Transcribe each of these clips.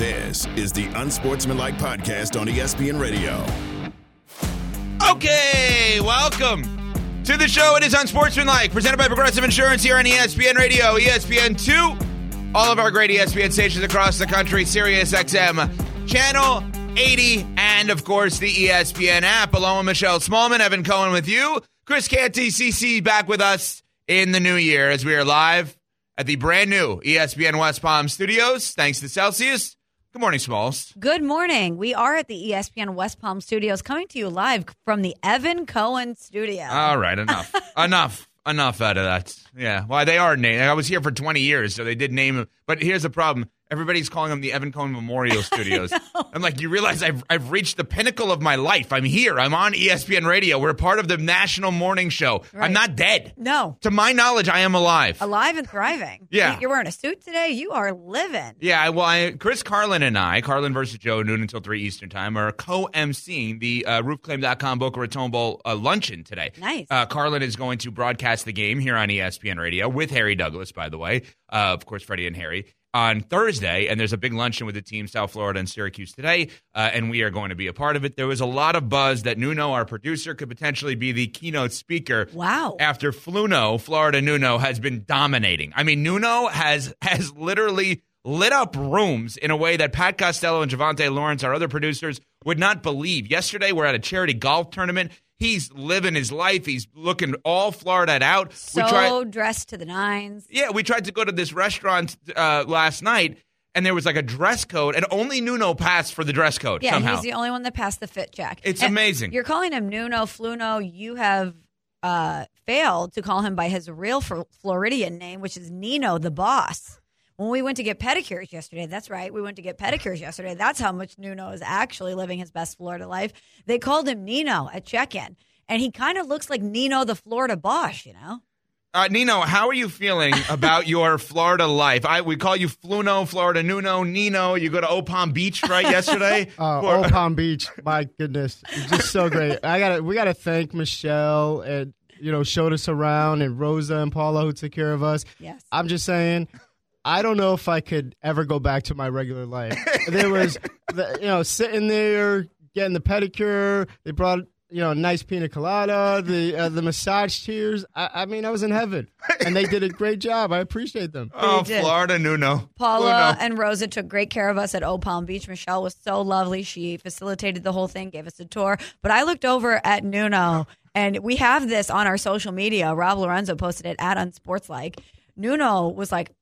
This is the Unsportsmanlike Podcast on ESPN Radio. Okay, welcome to the show. It is Unsportsmanlike, presented by Progressive Insurance here on ESPN Radio, ESPN 2, all of our great ESPN stations across the country, Sirius XM, Channel 80, and of course the ESPN app. Along with Michelle Smallman, Evan Cohen with you, Chris Canty, CC back with us in the new year as we are live at the brand new ESPN West Palm studios, thanks to Celsius. Good morning, Smalls. Good morning. We are at the ESPN West Palm Studios coming to you live from the Evan Cohen studio. All right, enough, enough, enough out of that. Yeah, well, they are named. I was here for 20 years, so they did name him. But here's the problem: everybody's calling them the Evan Cohen Memorial Studios. I'm like, you realize I've I've reached the pinnacle of my life. I'm here. I'm on ESPN Radio. We're part of the national morning show. I'm not dead. no, To my knowledge, I am alive. alive and thriving. Yeah. You- You're wearing a suit today. You are living. Yeah, well, I, Chris Carlin and I, Carlin versus Joe, noon until 3 Eastern Time, are co emceeing the uh, roofclaim.com Boca Raton Bowl uh, luncheon today. Nice. Uh, Carlin is going to broadcast the game here on ESPN Radio with Harry Douglas, by the way. Uh, of course, Freddie and Harry. On Thursday, and there's a big luncheon with the team, South Florida and Syracuse today, uh, and we are going to be a part of it. There was a lot of buzz that Nuno, our producer, could potentially be the keynote speaker Wow. after Fluno, Florida Nuno, has been dominating. I mean, Nuno has has literally lit up rooms in a way that Pat Costello and Javante Lawrence, our other producers, would not believe. Yesterday, we're at a charity golf tournament. He's living his life. He's looking all Florida out. So we tried, dressed to the nines. yeah, we tried to go to this restaurant uh, last night, and there was like a dress code, and only Nuno passed for the dress code Yeah, somehow. he's the only one that passed the fit check. It's And amazing. You're calling him Nuno Fluno. You have uh, failed to call him by his real Floridian name, which is Nino the boss. When we went to get pedicures yesterday, that's right, we went to get pedicures yesterday. That's how much Nuno is actually living his best Florida life. They called him Nino at check-in, and he kind of looks like Nino the Florida boss, you know. Uh, Nino, how are you feeling about your Florida life? I we call you Fluno, Florida Nuno, Nino. You go to Old Palm Beach right yesterday. Uh, For- Old Palm Beach, my goodness, it's just so great. I got to we got to thank Michelle and you know showed us around and Rosa and Paula who took care of us. Yes. I'm just saying, I don't know if I could ever go back to my regular life. there was, the, you know, sitting there getting the pedicure. They brought you know a nice pina colada, the uh, the massage chairs. I, I mean, I was in heaven, and they did a great job. I appreciate them. oh, Florida Nuno. Paula Fluno. and Rosa took great care of us at Old Palm Beach. Michelle was so lovely. She facilitated the whole thing, gave us a tour. But I looked over at Nuno, and we have this on our social media. Rob Lorenzo posted it at Unsportslike. Nuno was like,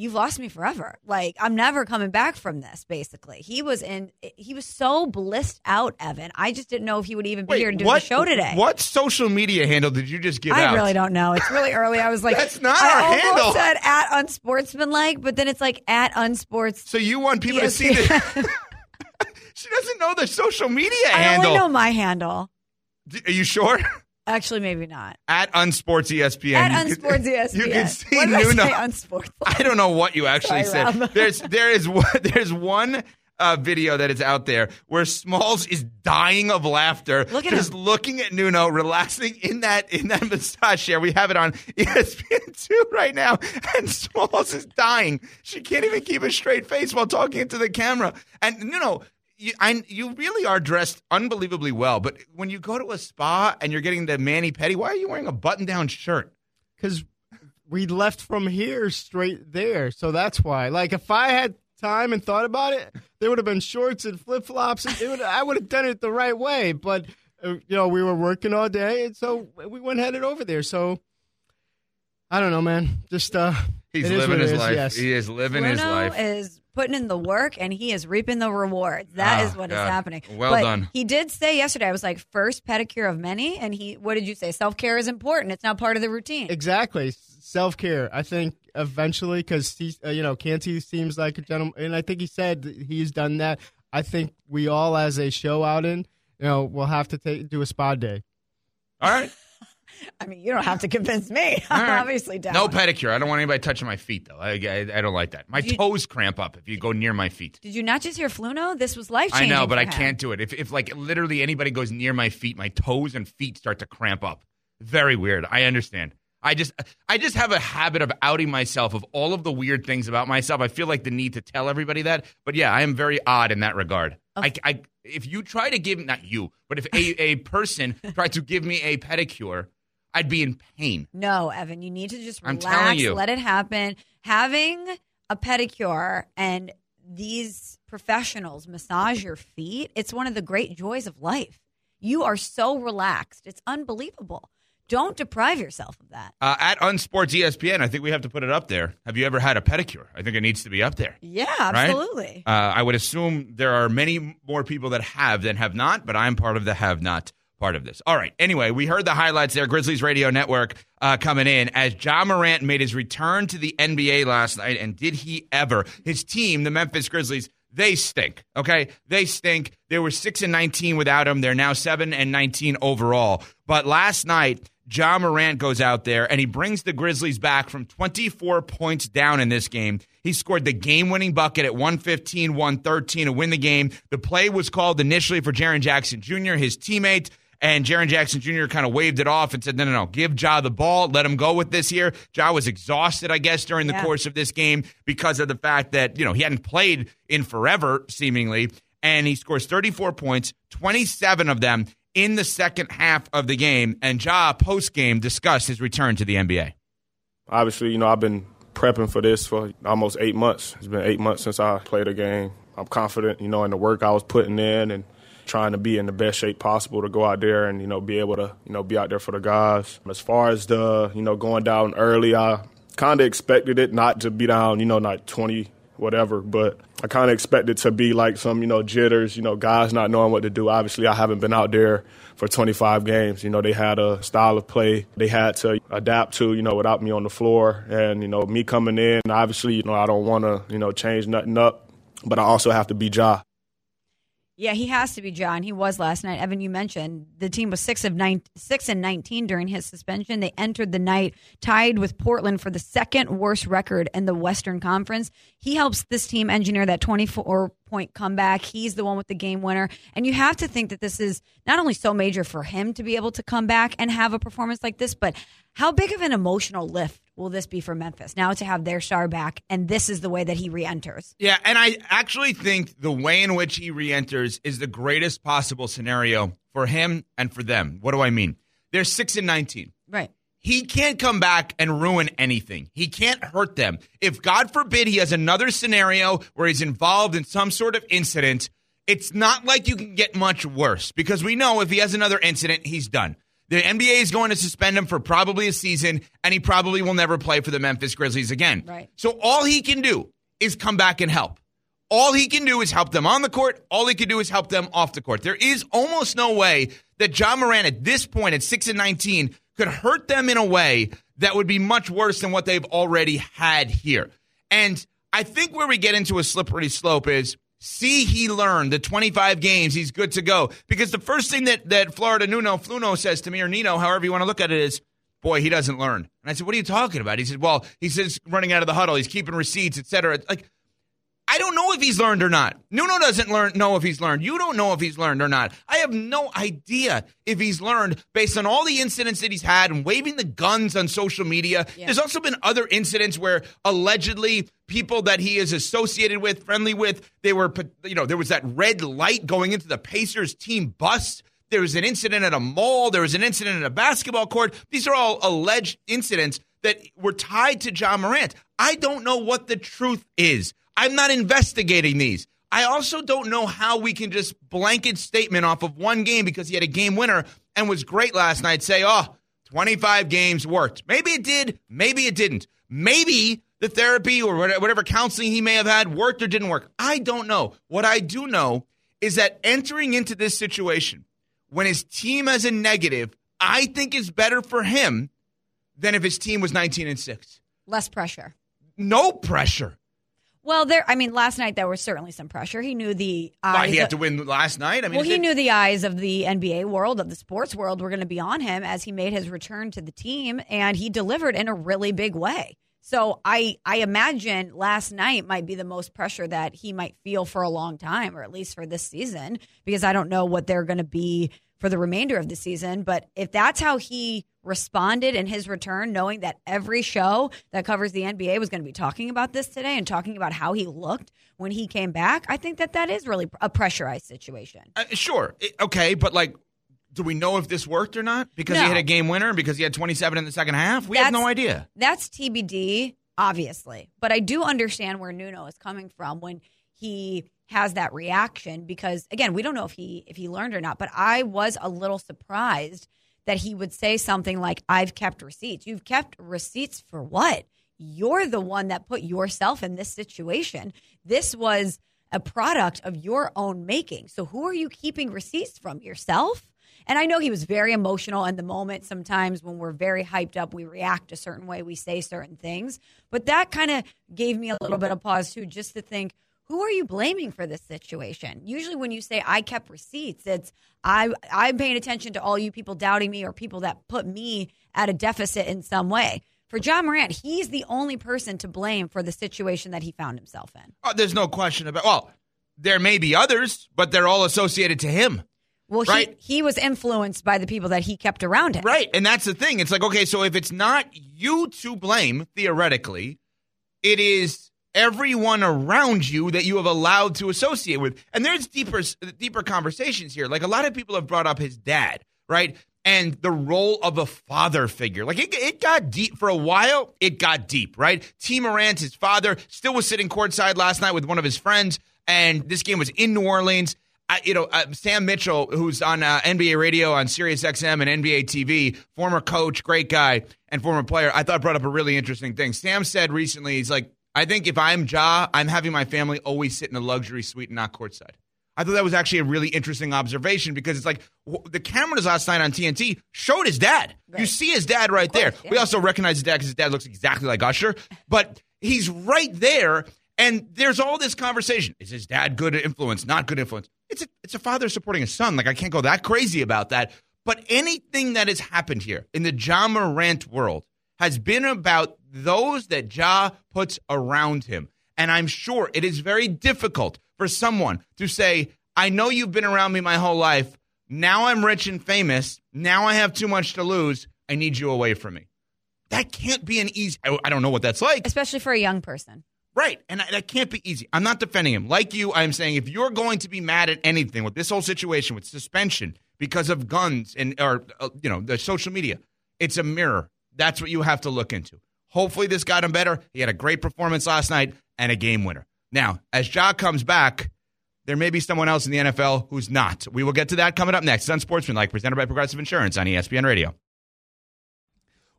You've lost me forever. Like, I'm never coming back from this, basically. He was in, he was so blissed out, Evan. I just didn't know if he would even be Wait, here to do what, the show today. What social media handle did you just give I out? really don't know. It's really early. I was like, That's not I our almost handle. said at unsportsmanlike, but then it's like at unsports. So you want people to see the? she doesn't know the social media handle. I only know my handle. D- Are you sure? Actually, maybe not. At Unsports ESPN. At You Unsports ESPN. You can see what did I Nuno. say? Unsports. I don't know what you actually Sorry, said. Rob. There's there is one there's one uh, video that is out there where Smalls is dying of laughter, Look at just him. looking at Nuno relaxing in that in that massage chair. We have it on ESPN two right now, and Smalls is dying. She can't even keep a straight face while talking into the camera. And Nuno. You, I, you really are dressed unbelievably well, but when you go to a spa and you're getting the mani pedi, why are you wearing a button-down shirt? because we left from here straight there. So that's why. Like, if I had time and thought about it, there would have been shorts and flip flops. I would have done it the right way. But uh, you know, we were working all day, and so we went headed over there. So I don't know, man. Just uh, He's it is living his is, life. Yes. He is living his Bruno life. is putting in the work and he is reaping the rewards. That Ah, is what is God. happening. Well But done. He did say yesterday, I was like, first pedicure of many. And he, what did you say? Self care is important. It's not part of the routine. Exactly. Self care. I think eventually, because uh, you know, Canty seems like a gentleman, and I think he said he's done that. I think we all, as a show out in, you know, we'll have to take do a spa day. All right. I mean, you don't have to convince me. I'm right. obviously down. No pedicure. I don't want anybody touching my feet, though. I, I, I don't like that. My You- toes cramp up if you go near my feet. Did you not just hear Fluno? This was life changing. I know, but I can't do it. If, if like literally anybody goes near my feet, my toes and feet start to cramp up. Very weird. I understand. I just I just have a habit of outing myself of all of the weird things about myself. I feel like the need to tell everybody that. But yeah, I am very odd in that regard. I, I if you try to give not you, but if a, a person tried to give me a pedicure, I'd be in pain. No, Evan, you need to just I'm relax, telling you. let it happen. Having a pedicure and these professionals massage your feet, it's one of the great joys of life. You are so relaxed. It's unbelievable. Don't deprive yourself of that. Uh, at Unsports ESPN, I think we have to put it up there. Have you ever had a pedicure? I think it needs to be up there. Yeah, Right? absolutely. Uh, I would assume there are many more people that have than have not, but I'm part of the have not part of this. All right. Anyway, we heard the highlights there. Grizzlies Radio Network uh, coming in as Ja Morant made his return to the NBA last night. And did he ever? His team, the Memphis Grizzlies, they stink. Okay, they stink. They were six and nineteen without him. They're now seven and nineteen overall. But last night, Ja Morant goes out there and he brings the Grizzlies back from 24 points down in this game. He scored the game winning bucket at 115, 113 to win the game. The play was called initially for Jaren Jackson Jr., his teammate. And Jaren Jackson Jr. kind of waved it off and said, no, no, no, give Ja the ball. Let him go with this here. Ja was exhausted, I guess, during the Yeah. course of this game because of the fact that, you know, he hadn't played in forever, seemingly. And he scores 34 points, 27 of them in the second half of the game. And Ja, post game, discussed his return to the NBA. Obviously, you know, I've been prepping for this for almost eight months. It's been eight months since I played a game. I'm confident, you know, in the work I was putting in and trying to be in the best shape possible to go out there and, you know, be able to, you know, be out there for the guys. As far as the, you know, going down early, I kind of expected it not to be down, you know, like 20, whatever, but I kind of expected to be like some, you know, jitters, you know, guys not knowing what to do. Obviously, I haven't been out there for 25 games. You know, they had a style of play they had to adapt to, you know, without me on the floor. And, you know, me coming in, obviously, you know, I don't want to, you know, change nothing up, but I also have to be Ja. Yeah, he has to be Ja. He was last night. Evan, you mentioned the team was six of nine, six and nineteen during his suspension. They entered the night tied with Portland for the second worst record in the Western Conference. He helps this team engineer that twenty-four point comeback. He's the one with the game winner, and you have to think that this is not only so major for him to be able to come back and have a performance like this, but how big of an emotional lift will this be for Memphis now to have their star back? And this is the way that he re-enters. Yeah, and I actually think the way in which he re-enters is the greatest possible scenario for him and for them. What do I mean? They're six and nineteen. Right. He can't come back and ruin anything. He can't hurt them. If God forbid he has another scenario where he's involved in some sort of incident, it's not like you can get much worse because we know if he has another incident, he's done. The NBA is going to suspend him for probably a season, and he probably will never play for the Memphis Grizzlies again. Right. So all he can do is come back and help. All he can do is help them on the court. All he can do is help them off the court. There is almost no way that Ja Morant at this point at 6 and 19 could hurt them in a way that would be much worse than what they've already had here. And I think where we get into a slippery slope is see he learned the 25 games he's good to go. Because the first thing that that Florida Nuno Fluno says to me or Nino however you want to look at it is boy he doesn't learn. And I said what are you talking about? He said well he says running out of the huddle he's keeping receipts etc like I don't know if he's learned or not. Nuno doesn't learn know if he's learned. You don't know if he's learned or not. I have no idea if he's learned based on all the incidents that he's had and waving the guns on social media. There's also been other incidents where allegedly people that he is associated with, friendly with, they were you know, there was that red light going into the Pacers team bus. There was an incident at a mall, there was an incident at a basketball court. These are all alleged incidents that were tied to Ja Morant. I don't know what the truth is. I'm not investigating these. I also don't know how we can just blanket statement off of one game because he had a game winner and was great last night say, oh, 25 games worked. Maybe it did. Maybe it didn't. Maybe the therapy or whatever counseling he may have had worked or didn't work. I don't know. What I do know is that entering into this situation when his team has a negative, I think is better for him than if his team was 19 and 6. Less pressure. No pressure. Well, there. I mean, last night there was certainly some pressure. He knew the eyes. Why he had to win last night? I mean, well, he it- knew the eyes of the NBA world, of the sports world, were going to be on him as he made his return to the team, and he delivered in a really big way. So I I imagine last night might be the most pressure that he might feel for a long time, or at least for this season, because I don't know what they're going to be for the remainder of the season. But if that's how he responded in his return, knowing that every show that covers the NBA was going to be talking about this today and talking about how he looked when he came back, I think that that is really a pressurized situation. Uh, sure. It- okay, but like, do we know if this worked or not? Because he No. hit a game winner and because he had 27 in the second half? We have no idea. That's TBD, obviously. But I do understand where Nuno is coming from when he has that reaction because again, we don't know if he if he learned or not, but I was a little surprised that he would say something like I've kept receipts. You've kept receipts for what? You're the one that put yourself in this situation. This was a product of your own making. So who are you keeping receipts from? Yourself? And I know he was very emotional in the moment. Sometimes when we're very hyped up, we react a certain way, we say certain things. But that kind of gave me a little bit of pause too, just to think, who are you blaming for this situation? Usually when you say I kept receipts, it's I I'm paying attention to all you people doubting me or people that put me at a deficit in some way. For Ja Morant, he's the only person to blame for the situation that he found himself in. Oh, there's no question about. Well, there may be others, but they're all associated to him. Well, Right. he, he was influenced by the people that he kept around him. Right. And that's the thing. It's like, okay, so if it's not you to blame, theoretically, it is everyone around you that you have allowed to associate with. And there's deeper deeper conversations here. Like a lot of people have brought up his dad, right? And the role of a father figure. Like it, it got deep for a while. It got deep, right? Tee Morant, his father, still was sitting courtside last night with one of his friends. And this game was in New Orleans. I, you know, uh, Sam Mitchell, who's on uh, NBA radio on Sirius XM and NBA TV, former coach, great guy, and former player, I thought brought up a really interesting thing. Sam said recently, he's like, I think if I'm Ja, I'm having my family always sit in a luxury suite and not courtside. I thought that was actually a really interesting observation because it's like the cameras last night on TNT showed his dad. You see his dad right there. yeah. We also recognize his dad because his dad looks exactly like Usher, but he's right there. And there's all this conversation: is his dad good influence? Not good influence? It's a it's a father supporting a son. Like I can't go that crazy about that. But anything that has happened here in the Ja Morant world has been about those that Ja puts around him. And I'm sure it is very difficult for someone to say, I know you've been around me my whole life. Now I'm rich and famous. Now I have too much to lose. I need you away from me. That can't be an easy. I, I don't know what that's like. Especially for a young person. Right. And I- that can't be easy. I'm not defending him. Like you, I'm saying if you're going to be mad at anything with this whole situation with suspension because of guns and or uh, you know, the social media, it's a mirror. That's what you have to look into. Hopefully this got him better. He had a great performance last night and a game winner. Now, as Ja comes back, there may be someone else in the NFL who's not. We will get to that coming up next. It's Unsportsmanlike, presented by Progressive Insurance on ESPN Radio.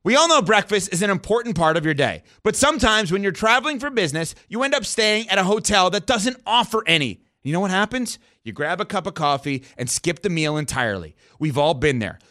We all know breakfast is an important part of your day, but sometimes when you're traveling for business, you end up staying at a hotel that doesn't offer any. You know what happens? You grab a cup of coffee and skip the meal entirely. We've all been there.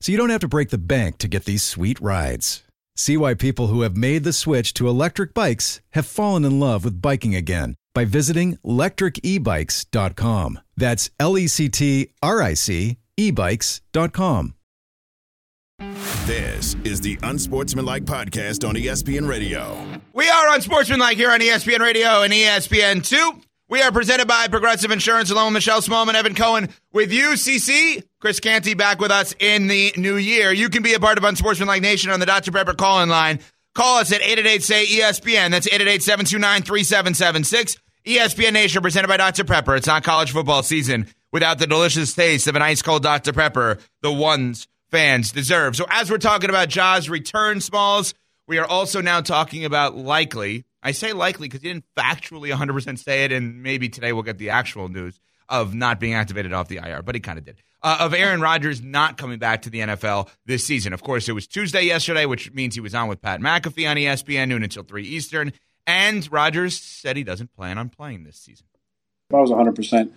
so you don't have to break the bank to get these sweet rides. See why people who have made the switch to electric bikes have fallen in love with biking again by visiting lectricebikes.com. That's L E C T R I C ebikes.com. This is the Unsportsmanlike Podcast on ESPN Radio. We are Unsportsmanlike here on ESPN Radio and ESPN2. We are presented by Progressive Insurance, along with Michelle Smallman, Evan Cohen, with you, CC. Chris Canty back with us in the new year. You can be a part of Unsportsmanlike Nation on the Dr. Pepper call-in line. Call us at 888-SAY-ESPN. That's 888-729-3776. ESPN Nation presented by Dr. Pepper. It's not college football season. without the delicious taste of an ice cold Dr. Pepper, the ones fans deserve. So, as we're talking about Ja's return, Smalls, we are also now talking about likely. I say likely because he didn't factually 100% say it, and maybe today we'll get the actual news of not being activated off the IR, but he kind of did. Uh, of Aaron Rodgers not coming back to the NFL this season. Of course, it was Tuesday yesterday, which means he was on with Pat McAfee on ESPN noon until 3 Eastern. And Rodgers said he doesn't plan on playing this season. If I was 100%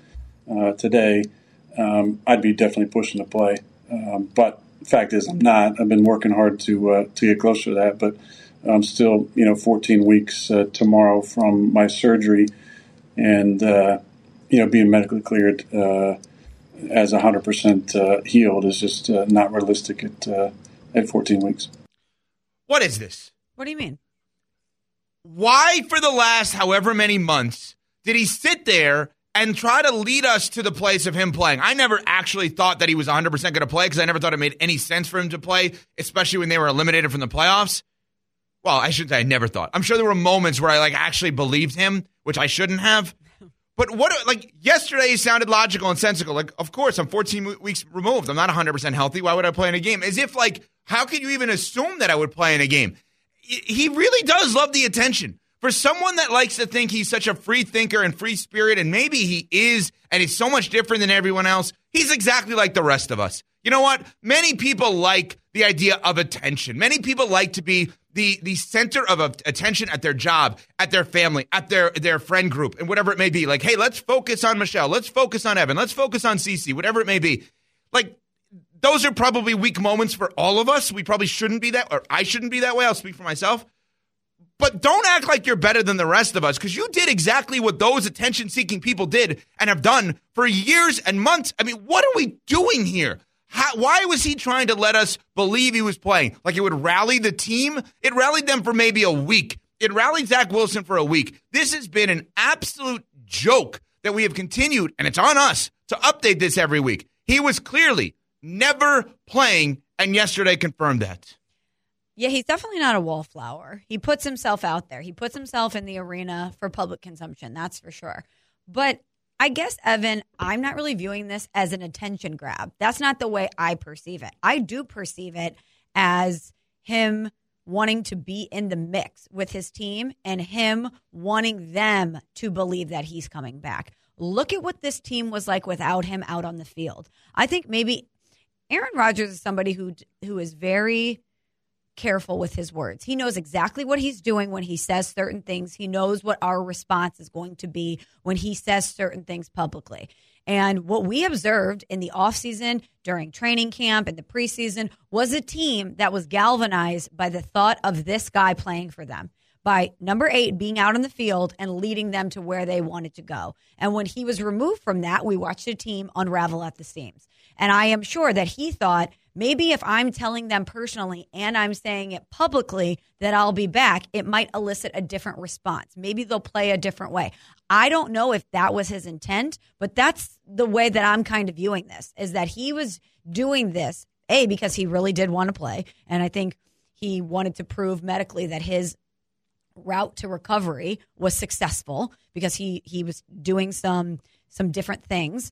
uh, today, um, I'd be definitely pushing to play. Um, but fact is, I'm not. I've been working hard to uh, to get closer to that, but I'm still, you know, 14 weeks uh, tomorrow from my surgery, and uh, you know, being medically cleared uh, as 100% uh, healed is just uh, not realistic at at 14 weeks. What is this? What do you mean? Why, for the last however many months, did he sit there and try to lead us to the place of him playing. I never actually thought that he was 100% going to play because I never thought it made any sense for him to play, especially when they were eliminated from the playoffs. Well, I shouldn't say I never thought. I'm sure there were moments where I like actually believed him, which I shouldn't have. But what, like yesterday, he sounded logical and sensical. Like, of course, I'm 14 weeks removed. I'm not 100% healthy. Why would I play in a game? As if, like, how could you even assume that I would play in a game? He really does love the attention for someone that likes to think he's such a free thinker and free spirit, and maybe he is, and he's so much different than everyone else, he's exactly like the rest of us. You know what? Many people like the idea of attention. Many people like to be the the center of attention at their job, at their family, at their their friend group, and whatever it may be. Like, hey, let's focus on Michelle. Let's focus on Evan. Let's focus on Cece. Whatever it may be. Like, those are probably weak moments for all of us. We probably shouldn't be that, or I shouldn't be that way. I'll speak for myself. But don't act like you're better than the rest of us because you did exactly what those attention seeking people did and have done for years and months. I mean, what are we doing here? How, why was he trying to let us believe he was playing? Like it would rally the team? It rallied them for maybe a week. It rallied Zach Wilson for a week. This has been an absolute joke that we have continued, and it's on us to update this every week. He was clearly never playing, and yesterday confirmed that. Yeah, he's definitely not a wallflower. He puts himself out there. He puts himself in the arena for public consumption. That's for sure. But I guess, Evan, I'm not really viewing this as an attention grab. That's not the way I perceive it. I do perceive it as him wanting to be in the mix with his team and him wanting them to believe that he's coming back. Look at what this team was like without him out on the field. I think maybe Aaron Rodgers is somebody who who is very careful with his words. He knows exactly what he's doing when he says certain things. He knows what our response is going to be when he says certain things publicly. And what we observed in the offseason, during training camp, and the preseason was a team that was galvanized by the thought of this guy playing for them by number eight being out on the field and leading them to where they wanted to go. And when he was removed from that, we watched a team unravel at the seams. And I am sure that he thought maybe if I'm telling them personally and I'm saying it publicly that I'll be back, it might elicit a different response. Maybe they'll play a different way. I don't know if that was his intent, but that's the way that I'm kind of viewing this is that he was doing this, A, because he really did want to play. And I think he wanted to prove medically that his route to recovery was successful because he he was doing some some different things.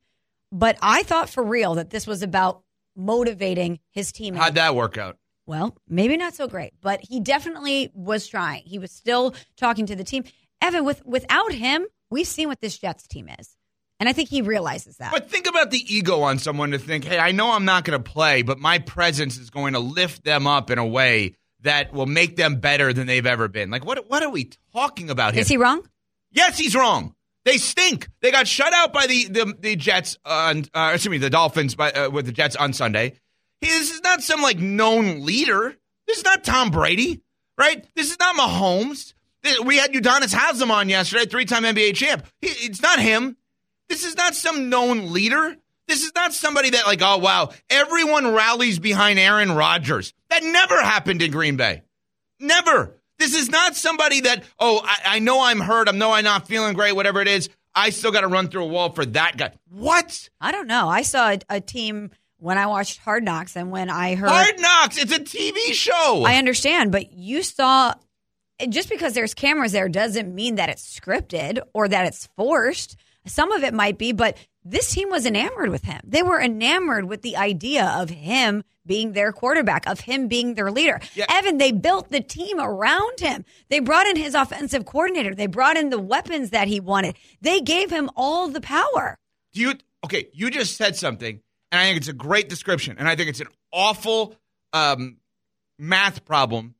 But I thought for real that this was about motivating his team. How'd that work out? Well, maybe not so great, but he definitely was trying. He was still talking to the team. Evan, with without him, we've seen what this Jets team is. And I think he realizes that. But think about the ego on someone to think, hey, I know I'm not going to play, but my presence is going to lift them up in a way that will make them better than they've ever been. Like, what, what are we talking about here? Is he wrong? Yes, he's wrong. They stink. They got shut out by the the, the Jets on uh, excuse me the Dolphins by, uh, with the Jets on Sunday. This is not some like known leader. This is not Tom Brady, right? This is not Mahomes. We had Udonis Haslem on yesterday, three-time NBA champ. It's not him. This is not some known leader. This is not somebody that like, oh wow, everyone rallies behind Aaron Rodgers. That never happened in Green Bay. Never. This is not somebody that, oh, I, I know I'm hurt. I know I'm not feeling great, whatever it is. I still got to run through a wall for that guy. What? I don't know. I saw a, a, team when I watched Hard Knocks and when I heard. Hard Knocks, it's a TV show. I understand, but you saw. Just because there's cameras there doesn't mean that it's scripted or that it's forced. Some of it might be, but this team was enamored with him. They were enamored with the idea of him being their quarterback, of him being their leader. Yeah. Evan, they built the team around him. They brought in his offensive coordinator. They brought in the weapons that he wanted. They gave him all the power. Do you okay? You just said something, and I think it's a great description, and I think it's an awful um, math problem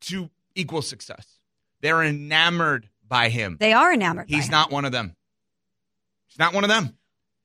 to equal success. They're enamored by him. They are enamored. He's not one of them. He's not one of them.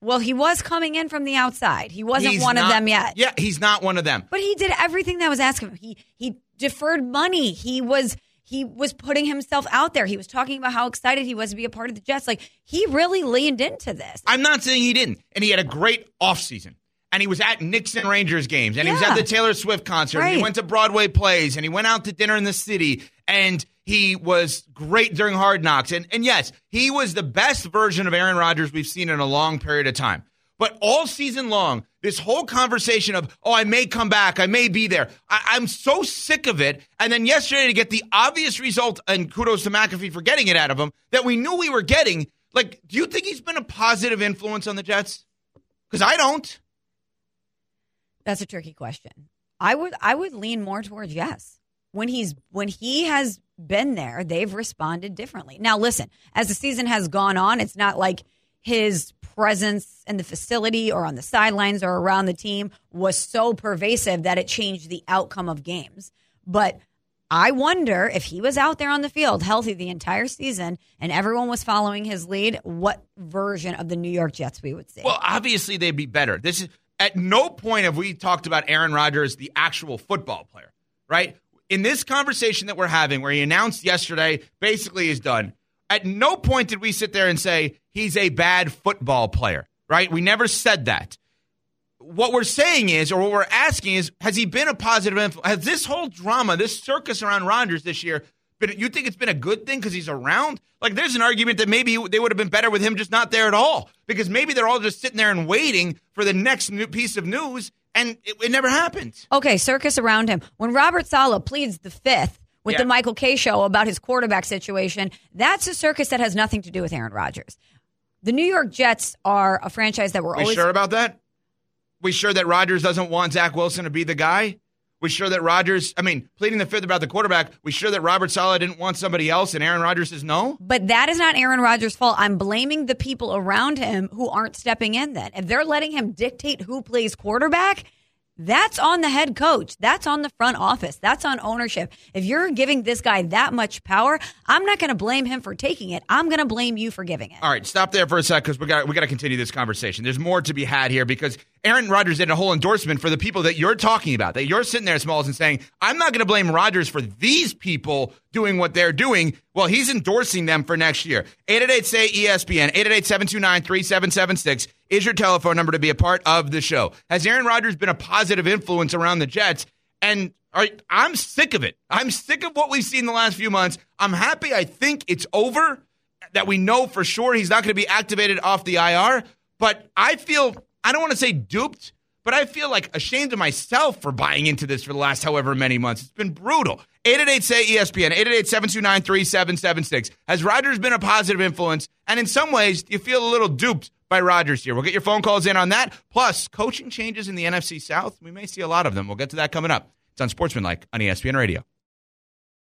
Well, he was coming in from the outside. He wasn't He's one of them yet. Yeah, he's not one of them. But he did everything that was asked of him. He he deferred money. He was he was putting himself out there. He was talking about how excited he was to be a part of the Jets. Like he really leaned into this. I'm not saying he didn't. And he had a great offseason. And he was at Knicks and Rangers games. And he was at the Taylor Swift concert. And he went to Broadway plays. And he went out to dinner in the city. And he was great during Hard Knocks. And, and yes, he was the best version of Aaron Rodgers we've seen in a long period of time. But all season long, this whole conversation of, oh, I may come back, I may be there. I, I'm so sick of it. And then yesterday to get the obvious result, and kudos to McAfee for getting it out of him, that we knew we were getting. Like, do you think he's been a positive influence on the Jets? Because I don't. That's a tricky question. I would I would lean more towards yes. When he's when he has been there, they've responded differently. Now listen, as the season has gone on, it's not like his presence in the facility or on the sidelines or around the team was so pervasive that it changed the outcome of games. But I wonder if he was out there on the field healthy the entire season and everyone was following his lead, what version of the New York Jets we would see. Well, obviously they'd be better. This is at no point have we talked about Aaron Rodgers, the actual football player, right? In this conversation that we're having, where he announced yesterday, basically is done. At no point did we sit there and say he's a bad football player, right? We never said that. What we're saying is, or what we're asking is, has he been a positive influence? Has this whole drama, this circus around Rodgers this year, you think it's been a good thing because he's around? Like, there's an argument that maybe they would have been better with him just not there at all because maybe they're all just sitting there and waiting for the next new piece of news, and it, it never happened. Okay, circus around him. When Robert Saleh pleads the fifth with Yeah. the Michael Kay show about his quarterback situation, that's a circus that has nothing to do with Aaron Rodgers. The New York Jets are a franchise that were We always sure about that? We sure that Rodgers doesn't want Zach Wilson to be the guy? We sure that Rodgers, I mean, pleading the fifth about the quarterback, we sure that Robert Saleh didn't want somebody else and Aaron Rodgers says no? But that is not Aaron Rodgers' fault. I'm blaming the people around him who aren't stepping in then. If they're letting him dictate who plays quarterback, that's on the head coach. That's on the front office. That's on ownership. If you're giving this guy that much power, I'm not going to blame him for taking it. I'm going to blame you for giving it. All right, stop there for a sec because we got we got to continue this conversation. There's more to be had here because Aaron Rodgers did a whole endorsement for the people that you're talking about. That you're sitting there, Smalls, and saying, "I'm not going to blame Rodgers for these people doing what they're doing." Well, he's endorsing them for next year. 888 say ESPN 888 729 3776 is your telephone number to be a part of the show. Has Aaron Rodgers been a positive influence around the Jets? And I'm sick of it. I'm sick of what we've seen the last few months. I'm happy. I think it's over. That we know for sure he's not going to be activated off the IR. But I feel I don't want to say duped, but I feel like ashamed of myself for buying into this for the last however many months. It's been brutal. 888 say ESPN, 888 729 3776. Has Rodgers been a positive influence? And in some ways, you feel a little duped by Rodgers here? We'll get your phone calls in on that. Plus, coaching changes in the NFC South. We may see a lot of them. We'll get to that coming up. It's Unsportsmanlike on ESPN Radio.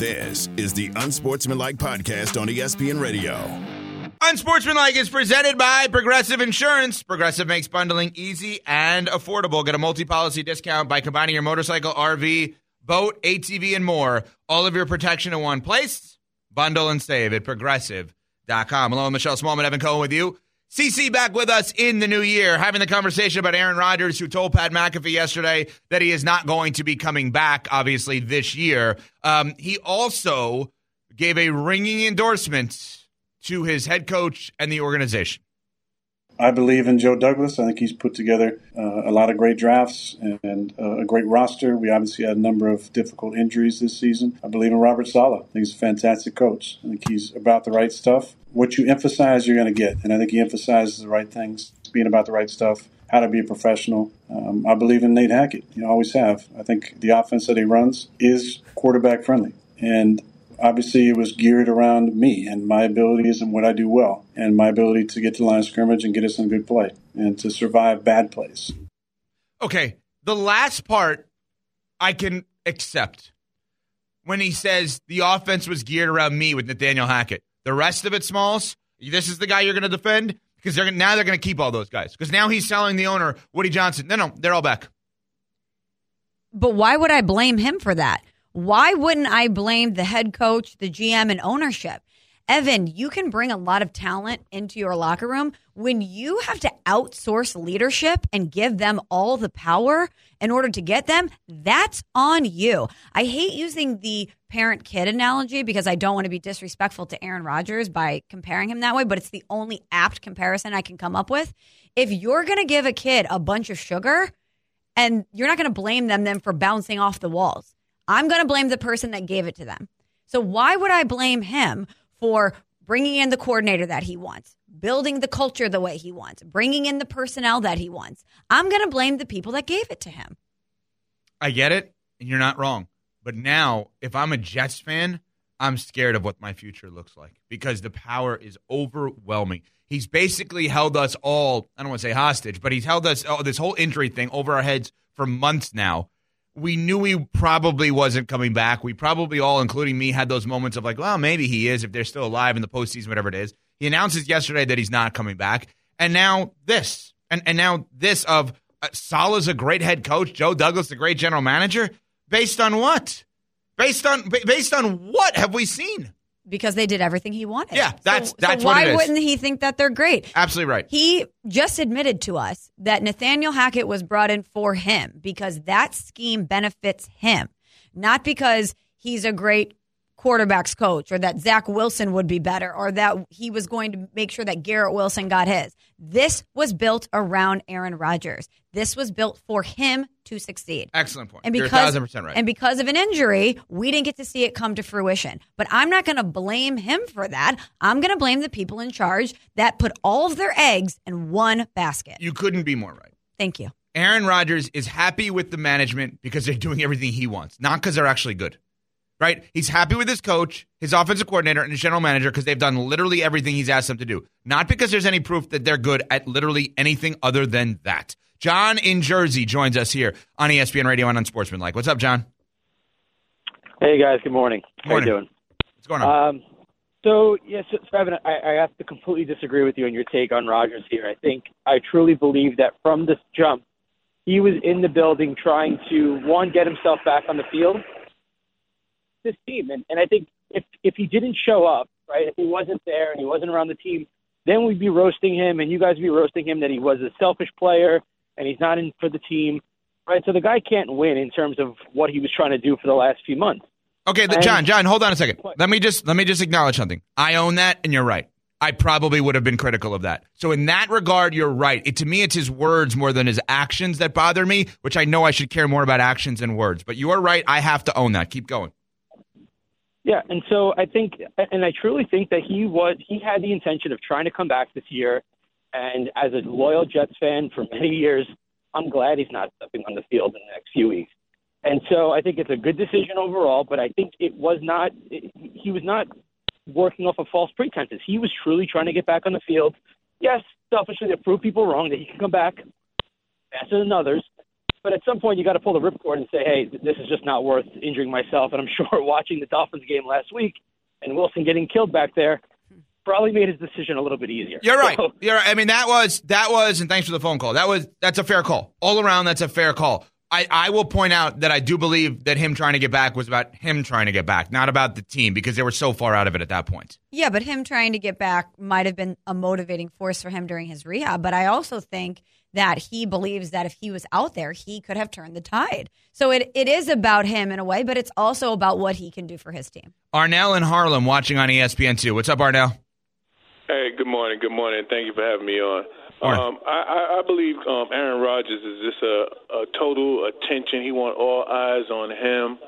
This is the Unsportsmanlike Podcast on ESPN Radio. Unsportsmanlike is presented by Progressive Insurance. Progressive makes bundling easy and affordable. Get a multi policy discount by combining your motorcycle, RV, boat, ATV, and more. All of your protection in one place. Bundle and save at progressive.com. Hello, Michelle Smallman, Evan Cohen with you. CC back with us in the new year, having the conversation about Aaron Rodgers, who told Pat McAfee yesterday that he is not going to be coming back, obviously, this year. Um, he also gave a ringing endorsement to his head coach and the organization. I believe in Joe Douglas. I think he's put together uh, a lot of great drafts and uh, a great roster. We obviously had a number of difficult injuries this season. I believe in Robert Saleh. I think he's a fantastic coach. I think he's about the right stuff. What you emphasize, you're going to get. And I think he emphasizes the right things, being about the right stuff, how to be a professional. Um, I believe in Nate Hackett. You know, always have. I think the offense that he runs is quarterback friendly. And obviously it was geared around me and my abilities and what I do well and my ability to get to the line of scrimmage and get us in good play and to survive bad plays. Okay. The last part I can accept when he says the offense was geared around me with Nathaniel Hackett. The rest of it, Smalls, this is the guy you're going to defend because they're now they're going to keep all those guys because now he's selling the owner Woody Johnson. No, no, they're all back. But why would I blame him for that? Why wouldn't I blame the head coach, the GM, and ownership? Evan, you can bring a lot of talent into your locker room when you have to outsource leadership and give them all the power in order to get them. That's on you. I hate using the parent kid analogy because I don't want to be disrespectful to Aaron Rodgers by comparing him that way, but it's the only apt comparison I can come up with. If you're going to give a kid a bunch of sugar and you're not going to blame them then for bouncing off the walls. I'm going to blame the person that gave it to them. So why would I blame him for bringing in the coordinator that he wants, building the culture the way he wants, bringing in the personnel that he wants? I'm going to blame the people that gave it to him. I get it, and you're not wrong. But now, if I'm a Jets fan, I'm scared of what my future looks like because the power is overwhelming. He's basically held us all, I don't want to say hostage, but he's held us, oh, this whole injury thing over our heads for months now we knew he probably wasn't coming back. We probably all, including me, had those moments of like, well, maybe he is if they're still alive in the postseason, whatever it is. He announces yesterday that he's not coming back, and now this, and and now this of uh, Saleh's a great head coach, Joe Douglas a great general manager. Based on what? Based on based on what have we seen? Because they did everything he wanted. Yeah, that's so, that's so what why wouldn't he think that they're great? Absolutely right. He just admitted to us that Nathaniel Hackett was brought in for him because that scheme benefits him, not because he's a great quarterbacks coach or that Zach Wilson would be better or that he was going to make sure that Garrett Wilson got his. This was built around Aaron Rodgers. This was built for him to succeed. Excellent point. And because, 1000% right. and because of an injury, we didn't get to see it come to fruition. But I'm not going to blame him for that. I'm going to blame the people in charge that put all of their eggs in one basket. you couldn't be more right. Thank you. Aaron Rodgers is happy with the management because they're doing everything he wants, not because they're actually good. Right? He's happy with his coach, his offensive coordinator, and his general manager because they've done literally everything he's asked them to do. Not because there's any proof that they're good at literally anything other than that. John in Jersey joins us here on ESPN Radio and Unsportsmanlike. What's up, John? Hey guys, good morning. How Morning. you doing? What's going on? Um, so yes, so, so Evan, I, I have to completely disagree with you on your take on Rodgers here. I think I truly believe that from this jump, he was in the building trying to one get himself back on the field. This team, and, and I think if if he didn't show up, right, if he wasn't there and he wasn't around the team, then we'd be roasting him, and you guys would be roasting him that he was a selfish player and he's not in for the team, right? So the guy can't win in terms of what he was trying to do for the last few months. Okay, th- And- John, John, hold on a second. Let me just let me just acknowledge something. I own that, and you're right. I probably would have been critical of that. So in that regard, you're right. It, to me, it's his words more than his actions that bother me. Which I know I should care more about actions than words. But you are right. I have to own that. Keep going. Yeah, and so I think, and I truly think that he was, he had the intention of trying to come back this year. And as a loyal Jets fan for many years, I'm glad he's not stepping on the field in the next few weeks. And so I think it's a good decision overall, but I think it was not, it, he was not working off of false pretenses. He was truly trying to get back on the field. Yes, selfishly to prove people wrong that he can come back faster than others. But at some point, you got to pull the ripcord and say, "Hey, this is just not worth injuring myself." And I'm sure watching the Dolphins game last week and Wilson getting killed back there, probably made his decision a little bit easier. You're right. So, You're right. I mean, that was that was, and thanks for the phone call. That was that's a fair call. All around, that's a fair call. I, I will point out that I do believe that him trying to get back was about him trying to get back, not about the team, because they were so far out of it at that point. Yeah, but him trying to get back might have been a motivating force for him during his rehab. But I also think that he believes that if he was out there, he could have turned the tide. So it, it is about him in a way, but it's also about what he can do for his team. Arnell in Harlem watching on E ESPN2. What's up, Arnell? Hey, good morning. Good morning. Thank you for having me on. Um, I, I, believe um, Aaron Rodgers is just a, a total attention. He wants all eyes on him.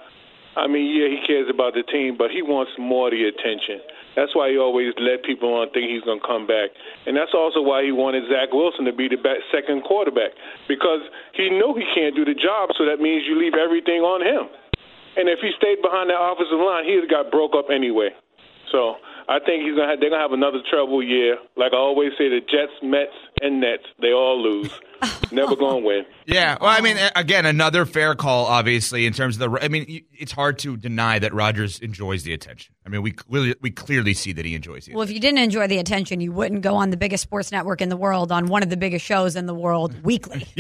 I mean, yeah, he cares about the team, but he wants more the attention. That's why he always let people on think he's going to come back, and that's also why he wanted Zach Wilson to be the back, second quarterback because he knew he can't do the job. So that means you leave everything on him. And if he stayed behind that offensive line, he'd got broke up anyway. So I think he's gonna have, they're gonna have another trouble year. Like I always say, the Jets, Mets, and Nets, they all lose. Never gonna win. Yeah, well, I mean, again, another fair call, obviously, in terms of the. I mean, it's hard to deny that Rodgers enjoys the attention. I mean, we clearly, we clearly see that he enjoys the. Well, if you didn't enjoy the attention, you wouldn't go on the biggest sports network in the world on one of the biggest shows in the world weekly.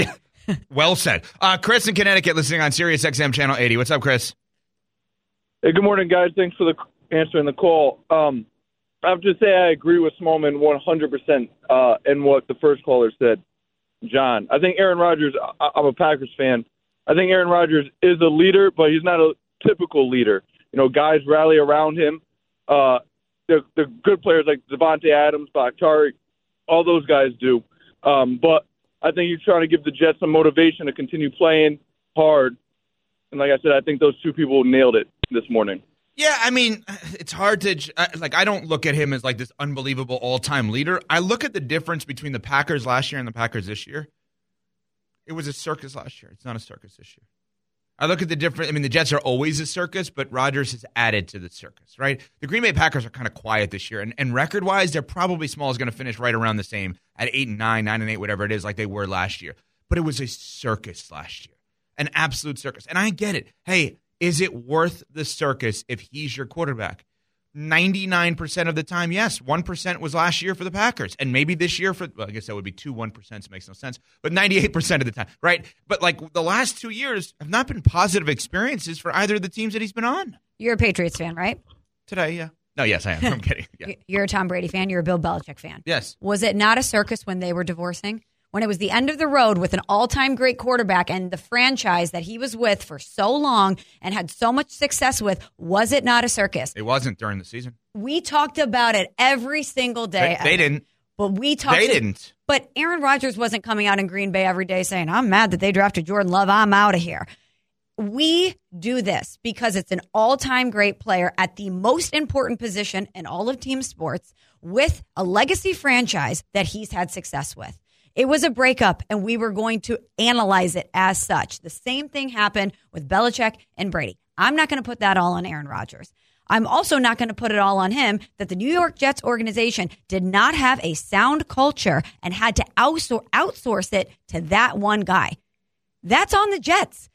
Yeah, well said. Uh, Chris in Connecticut, listening on Sirius XM channel 80. What's up, Chris? Hey, good morning, guys. Thanks for the answering the call. Um, I have to say I agree with Smallmon 100% uh, in what the first caller said, John. I think Aaron Rodgers. I, I'm a Packers fan. I think Aaron Rodgers is a leader, but he's not a typical leader. You know, guys rally around him. Uh, the the good players like Davante Adams, Bakhtiari, all those guys do. Um, but I think he's trying to give the Jets some motivation to continue playing hard. And like I said, I think those two people nailed it this morning. Yeah, I mean, it's hard to like. I don't look at him as like this unbelievable all-time leader. I look at the difference between the Packers last year and the Packers this year. It was a circus last year. It's not a circus this year. I look at the difference. I mean, the Jets are always a circus, but Rodgers has added to the circus, right? The Green Bay Packers are kind of quiet this year, and, and record-wise, they're probably small is going to finish right around the same at eight and nine, nine and eight, whatever it is, like they were last year. But it was a circus last year, an absolute circus. And I get it. Hey, is it worth the circus if he's your quarterback? 99% of the time, yes. 1% was last year for the Packers. And maybe this year for, well, I guess that would be two 1%, makes no sense. But 98% of the time, right? But like the last two years have not been positive experiences for either of the teams that he's been on. You're a Patriots fan, right? Today, yeah. No, yes, I am. I'm kidding. Yeah. You're a Tom Brady fan. You're a Bill Belichick fan. Yes. Was it not a circus when they were divorcing? When it was the end of the road with an all time great quarterback and the franchise that he was with for so long and had so much success with, was it not a circus? It wasn't during the season. We talked about it every single day. They, they didn't. But we talked. They didn't. But Aaron Rodgers wasn't coming out in Green Bay every day saying, I'm mad that they drafted Jordan Love. I'm out of here. We do this because it's an all time great player at the most important position in all of team sports with a legacy franchise that he's had success with. It was a breakup, and we were going to analyze it as such. The same thing happened with Belichick and Brady. I'm not going to put that all on Aaron Rodgers. I'm also not going to put it all on him that the New York Jets organization did not have a sound culture and had to outsour- outsource it to that one guy. That's on the Jets.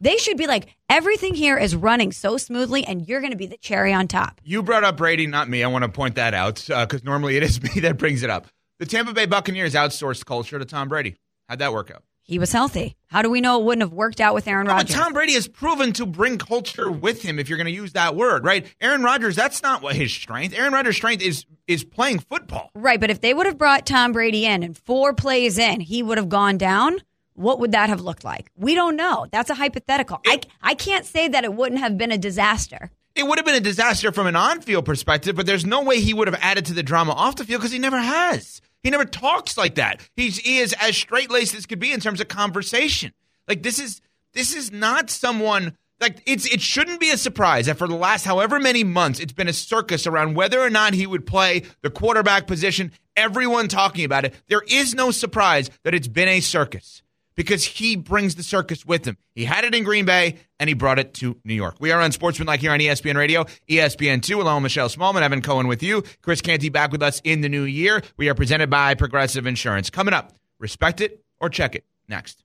They should be like, everything here is running so smoothly, and you're going to be the cherry on top. You brought up Brady, not me. I want to point that out uh, because normally it is me that brings it up. The Tampa Bay Buccaneers outsourced culture to Tom Brady. How'd that work out? He was healthy. How do we know it wouldn't have worked out with Aaron No, but Rodgers? Tom Brady has proven to bring culture with him, if you're going to use that word, right? Aaron Rodgers, that's not what his strength. Aaron Rodgers' strength is is playing football. Right, but if they would have brought Tom Brady in and four plays in, he would have gone down. What would that have looked like? We don't know. That's a hypothetical. I, I can't say that it wouldn't have been a disaster. It would have been a disaster from an on-field perspective, but there's no way he would have added to the drama off the field because he never has. He never talks like that. He's he is as straight laced as could be in terms of conversation. Like this is this is not someone like it's it shouldn't be a surprise that for the last however many months it's been a circus around whether or not he would play the quarterback position. Everyone talking about it. There is no surprise that it's been a circus because he brings the circus with him. He had it in Green Bay and he brought it to New York. We are on Sportsmanlike here on ESPN Radio, ESPN2, along with Michelle Smallmon, Evan Cohen with you. Chris Canty back with us in the new year. We are presented by Progressive Insurance. Coming up, respect it or check it next.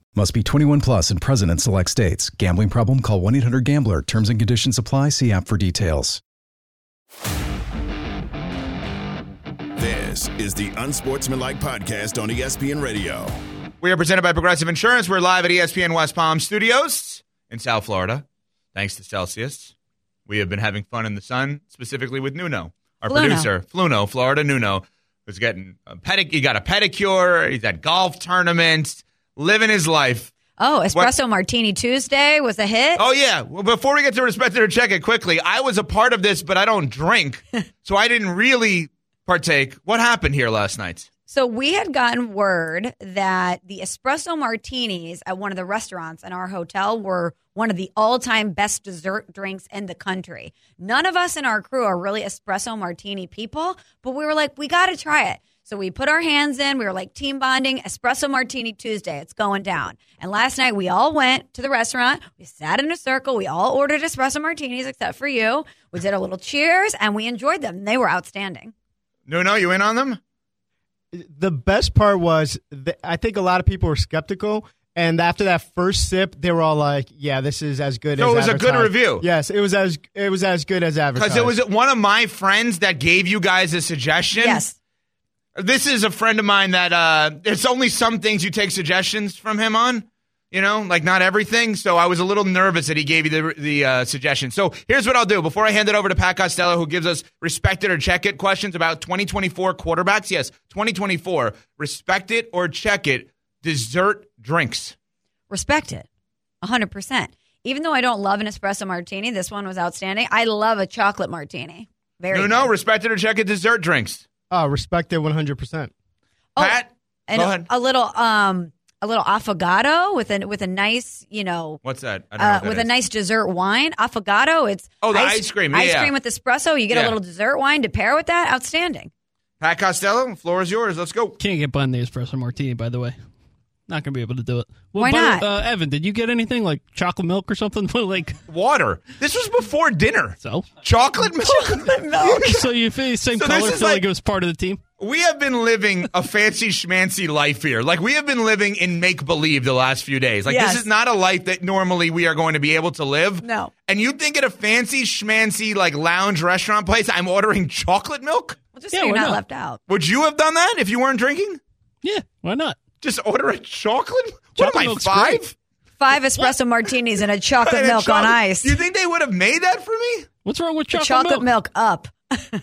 Must be 21 plus and present in select states. Gambling problem? Call 1 800 Gambler. Terms and conditions apply. See app for details. This is the Unsportsmanlike Podcast on ESPN Radio. We are presented by Progressive Insurance. We're live at ESPN West Palm Studios in South Florida. Thanks to Celsius. We have been having fun in the sun, specifically with Nuno, our Fluno. producer, Fluno, Florida Nuno, who's getting a pedic- he got a pedicure, he's at golf tournaments, living his life. Oh, espresso martini Tuesday was a hit. Oh yeah. Well, before we get to respect it or check it quickly, I was a part of this, but I don't drink, so I didn't really partake. What happened here last night? So we had gotten word that the espresso martinis at one of the restaurants in our hotel were one of the all-time best dessert drinks in the country. None of us in our crew are really espresso martini people, but we were like, we got to try it. So we put our hands in. We were like team bonding, espresso martini Tuesday. It's going down. And last night we all went to the restaurant. We sat in a circle. We all ordered espresso martinis except for you. We did a little cheers and we enjoyed them. They were outstanding. No, no, you in on them? The best part was that I think a lot of people were skeptical. And after that first sip, they were all like, "Yeah, this is as good So as." it was a good review? Yes, it was as it was as good as advertised. Because it was one of my friends that gave you guys a suggestion. Yes. This is a friend of mine that uh it's only some things you take suggestions from him on. You know, like not everything. So I was a little nervous that he gave you the the uh, suggestion. So here's what I'll do before I hand it over to Pat Costello, who gives us respect it or check it questions about 2024 quarterbacks. Yes, 2024. Respect it or check it. Dessert drinks. respect it 100%. Even though I don't love an espresso martini, this one was outstanding. I love a chocolate martini. Very No, no, respect it or check it. Dessert drinks. Oh, respect it one hundred percent. Oh, Pat, and go a, ahead. a little um a little affogato with a with a nice, you know, What's that? I don't know uh, what that with a nice dessert wine. Affogato, it's Oh, the ice cream. Yeah, ice yeah. cream with espresso. You get Yeah. a little dessert wine to pair with that. Outstanding. Pat Costello, floor is yours. Let's go. Can't get behind the espresso martini, by the way. Not gonna be able to do it. Well, Why by the- not? Uh, Evan, did you get anything like chocolate milk or something? like Water. This was before dinner. so? Chocolate milk. so you feel the same So this color? is Feel like, like- it was part of the team? We have been living a fancy schmancy life here. Like we have been living in make believe the last few days. Like Yes. this is not a life that normally we are going to be able to live. No. And you think at a fancy schmancy like lounge restaurant place, I'm ordering chocolate milk? Well, just Yeah, so you're why not not? left out. Would you have done that if you weren't drinking? Yeah, why not? Just order a chocolate? what Chocolate am I milk's five? great. Five espresso martinis and a chocolate And a milk on chocolate- ice. You think they would have made that for me? What's wrong with chocolate, chocolate milk up. Oh,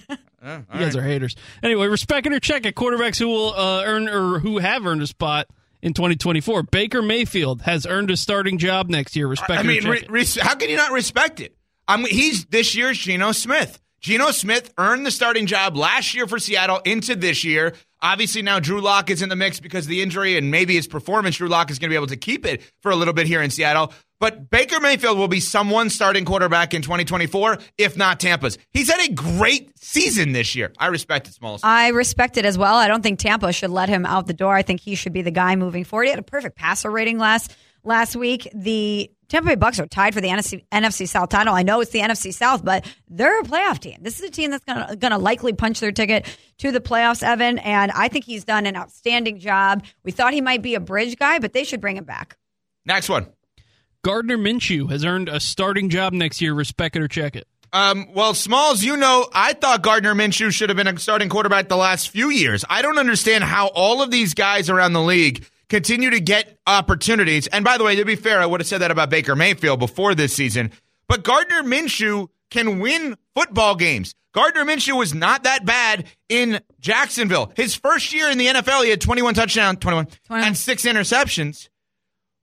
You guys are haters. Anyway, respect it or check it. Quarterbacks who will uh, earn or who have earned a spot in 2024. Baker Mayfield has earned a starting job next year. Respect I mean, check re- res- how can you not respect it? I mean, he's this year's Geno Smith. Geno Smith earned the starting job last year for Seattle into this year. Obviously, now Drew Lock is in the mix because of the injury and maybe his performance. Drew Lock is going to be able to keep it for a little bit here in Seattle. But Baker Mayfield will be someone's starting quarterback in 2024, if not Tampa's. He's had a great season this year. I respect it, Smalls. I respect it as well. I don't think Tampa should let him out the door. I think he should be the guy moving forward. He had a perfect passer rating last last week. The Tampa Bay Bucks are tied for the NFC, NFC South title. I know it's the NFC South, but they're a playoff team. This is a team that's going to likely punch their ticket to the playoffs, Evan. And I think he's done an outstanding job. We thought he might be a bridge guy, but they should bring him back. Next one. Gardner Minshew has earned a starting job next year. Respect it or check it. Um, well, Smalls, you know, I thought Gardner Minshew should have been a starting quarterback the last few years. I don't understand how all of these guys around the league continue to get opportunities. And by the way, to be fair, I would have said that about Baker Mayfield before this season. But Gardner Minshew can win football games. Gardner Minshew was not that bad in Jacksonville. His first year in the NFL, he had 21 touchdowns, 21, 21. and six interceptions.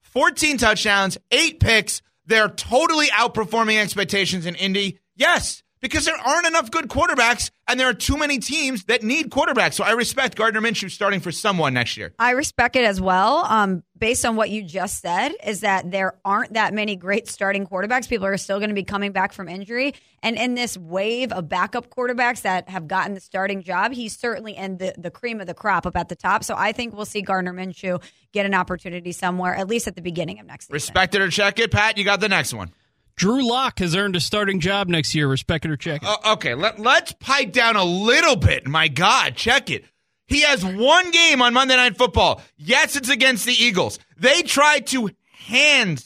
14 touchdowns, eight picks. They're totally outperforming expectations in Indy. Yes, because there aren't enough good quarterbacks, and there are too many teams that need quarterbacks. So I respect Gardner Minshew starting for someone next year. I respect it as well. Um, based on what you just said, is that there aren't that many great starting quarterbacks. People are still going to be coming back from injury. And in this wave of backup quarterbacks that have gotten the starting job, he's certainly in the, the cream of the crop up at the top. So I think we'll see Gardner Minshew get an opportunity somewhere, at least at the beginning of next season. Respect it or check it. Pat, you got the next one. Drew Lock has earned a starting job next year. Respect it or check it. Uh, okay, let, let's pipe down a little bit. My God, check it. He has one game on Monday Night Football. Yes, it's against the Eagles. They tried to hand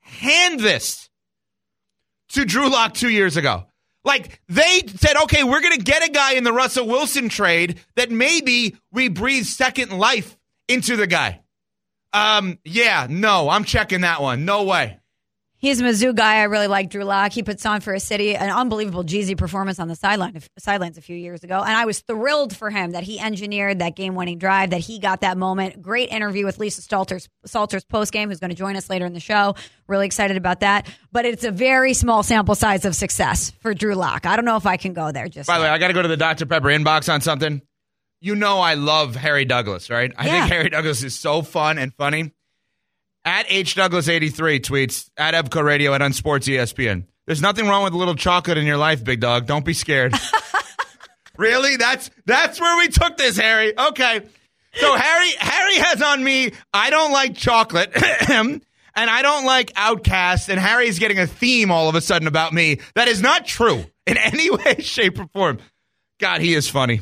hand this to Drew Lock two years ago. Like they said, okay, we're going to get a guy in the Russell Wilson trade that maybe we breathe second life into the guy. Um, yeah, no, I'm checking that one. No way. He's a Mizzou guy. I really like Drew Lock. He puts on for a city an unbelievable Jeezy performance on the sideline sidelines a few years ago, and I was thrilled for him that he engineered that game winning drive, that he got that moment. Great interview with Lisa Salters Salters post game, who's going to join us later in the show. Really excited about that. But it's a very small sample size of success for Drew Lock. I don't know if I can go there. Just by the way, I got to go to the Dr Pepper inbox on something. You know, I love Harry Douglas, right? I Yeah. think Harry Douglas is so fun and funny. At H Douglas eighty three tweets at Evco Radio at Unsports E ESPN. There's nothing wrong with a little chocolate in your life, big dog. Don't be scared. really? That's that's where we took this, Harry. Okay. So Harry Harry has on me. I don't like chocolate, and I don't like OutKast. And Harry's getting a theme all of a sudden about me that is not true in any way, shape, or form. God, he is funny.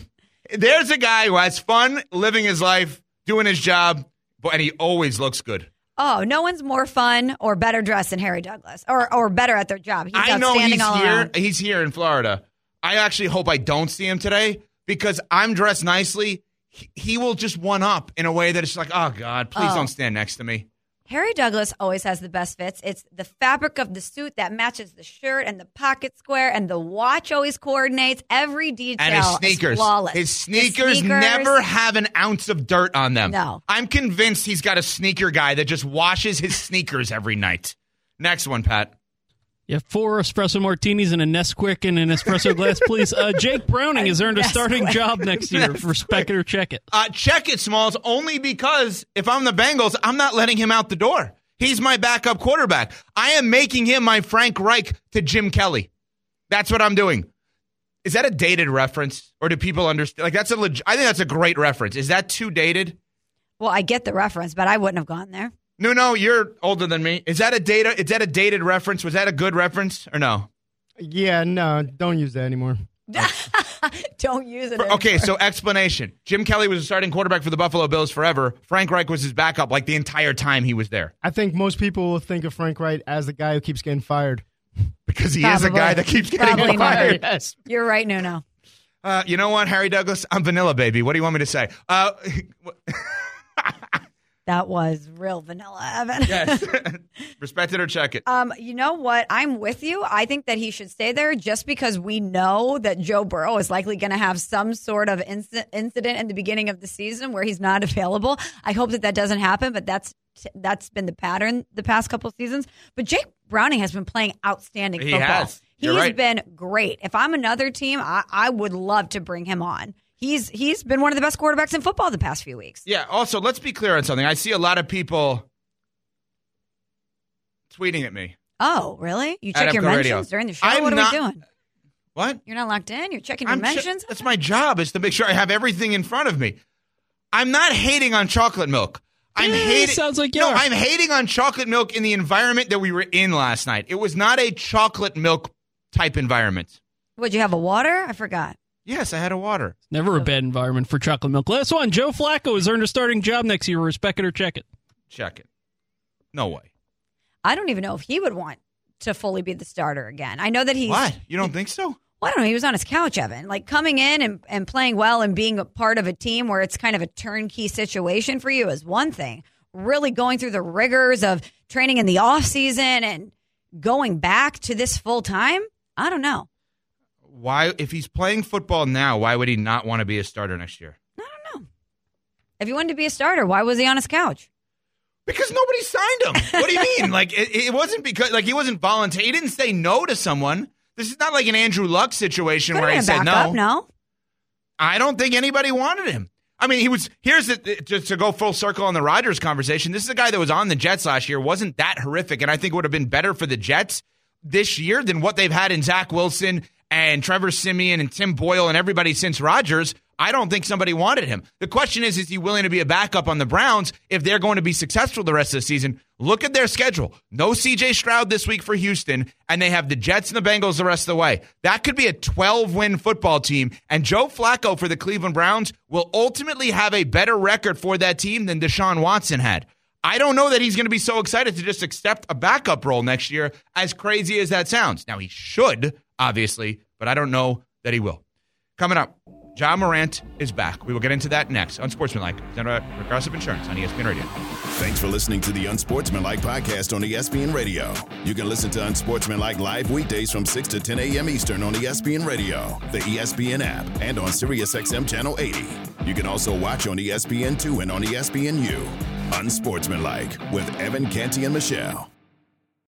There's a guy who has fun living his life, doing his job, but and he always looks good. Oh, no one's more fun or better dressed than Harry Douglas, or or better at their job. He's I know he's here. around. He's here in Florida. I actually hope I don't see him today because I'm dressed nicely. He, he will just one up in a way that it's like, oh God, please Oh. don't stand next to me. Harry Douglas always has the best fits. It's the fabric of the suit that matches the shirt and the pocket square, and the watch always coordinates every detail. And his is sneakers. flawless. His sneakers, never have an ounce of dirt on them. No. I'm convinced he's got a sneaker guy that just washes his sneakers every night. Next one, Pat. You have four espresso martinis and a Nesquik and an espresso glass, please. Uh, Jake Browning has earned a starting job next year. Respect it or check it. Uh, check it, Smalls, only because if I'm the Bengals, I'm not letting him out the door. He's my backup quarterback. I am making him my Frank Reich to Jim Kelly. That's what I'm doing. Is that a dated reference, or do people understand? Like that's a leg- I think that's a great reference. Is that too dated? Well, I get the reference, but I wouldn't have gone there. No, no, you're older than me. Is that a data? Is that a dated reference? Was that a good reference or no? Yeah, no, don't use that anymore. Don't use it. Okay, so explanation. Jim Kelly was a starting quarterback for the Buffalo Bills forever. Frank Reich was his backup like the entire time he was there. I think most people will think of Frank Reich as the guy who keeps getting fired. Because he is a guy that keeps getting Probably not. fired. Yes. You're right, Nuno. Uh, you know what, Harry Douglas? I'm vanilla, baby. What do you want me to say? Uh, That was real vanilla, Evan. yes. Respect it or check it. Um, you know what? I'm with you. I think that he should stay there just because we know that Joe Burrow is likely going to have some sort of inc- incident in the beginning of the season where he's not available. I hope that that doesn't happen, but that's that's been the pattern the past couple seasons. But Jake Browning has been playing outstanding football. He football. has. You're He's right. been great. If I'm another team, I, I would love to bring him on. He's he's been one of the best quarterbacks in football the past few weeks. Yeah. Also, let's be clear on something. I see a lot of people tweeting at me. Oh, really? You check your mentions Radio. during the show? I'm what are not- we doing? What? You're not locked in. You're checking your I'm che- mentions. that's my job is to make sure I have everything in front of me. I'm not hating on chocolate milk. I'm Eh, hating. sounds like you no. are. I'm hating on chocolate milk in the environment that we were in last night. It was not a chocolate milk type environment. Would you have a water? I forgot. Yes, I had a water. Never a bad environment for chocolate milk. Last one. Joe Flacco has earned a starting job next year. Respect it or check it. Check it. No way. I don't even know if he would want to fully be the starter again. I know that he's. What? You don't think so? Well, I don't know. He was on his couch, Evan. Like coming in and, and playing well and being a part of a team where it's kind of a turnkey situation for you is one thing. Really going through the rigors of training in the off season and going back to this full time, I don't know. Why? If he's playing football now, why would he not want to be a starter next year? I don't know. If he wanted to be a starter, why was he on his couch? Because nobody signed him. What do you mean? like it, it wasn't because like he wasn't voluntary. He didn't say no to someone. This is not like an Andrew Luck situation Could where he said no. no. I don't think anybody wanted him. I mean, he was here's the just to go full circle on the Rodgers conversation. This is a guy that was on the Jets last year, wasn't that horrific, and I think it would have been better for the Jets this year than what they've had in Zach Wilson and Trevor Siemian and Tim Boyle and everybody since Rodgers. I don't think somebody wanted him. The question is, is he willing to be a backup on the Browns if they're going to be successful the rest of the season? Look at their schedule. No CJ Stroud this week for Houston, and they have the Jets and the Bengals the rest of the way. That could be a 12 win football team, and Joe Flacco for the Cleveland Browns will ultimately have a better record for that team than Deshaun Watson had. I don't know that he's going to be so excited to just accept a backup role next year, as crazy as that sounds. Now, he should, obviously, but I don't know that he will. Coming up, Ja Morant is back. We will get into that next on Sportsmanlike, presented by Progressive Insurance on ESPN Radio. Thanks for listening to the Unsportsmanlike podcast on ESPN Radio. You can listen to Unsportsmanlike live weekdays from 6 to 10 a.m. Eastern on ESPN Radio, the ESPN app, and on SiriusXM Channel 80. You can also watch on ESPN2 and on ESPNU. Unsportsmanlike with Evan Canty and Michelle.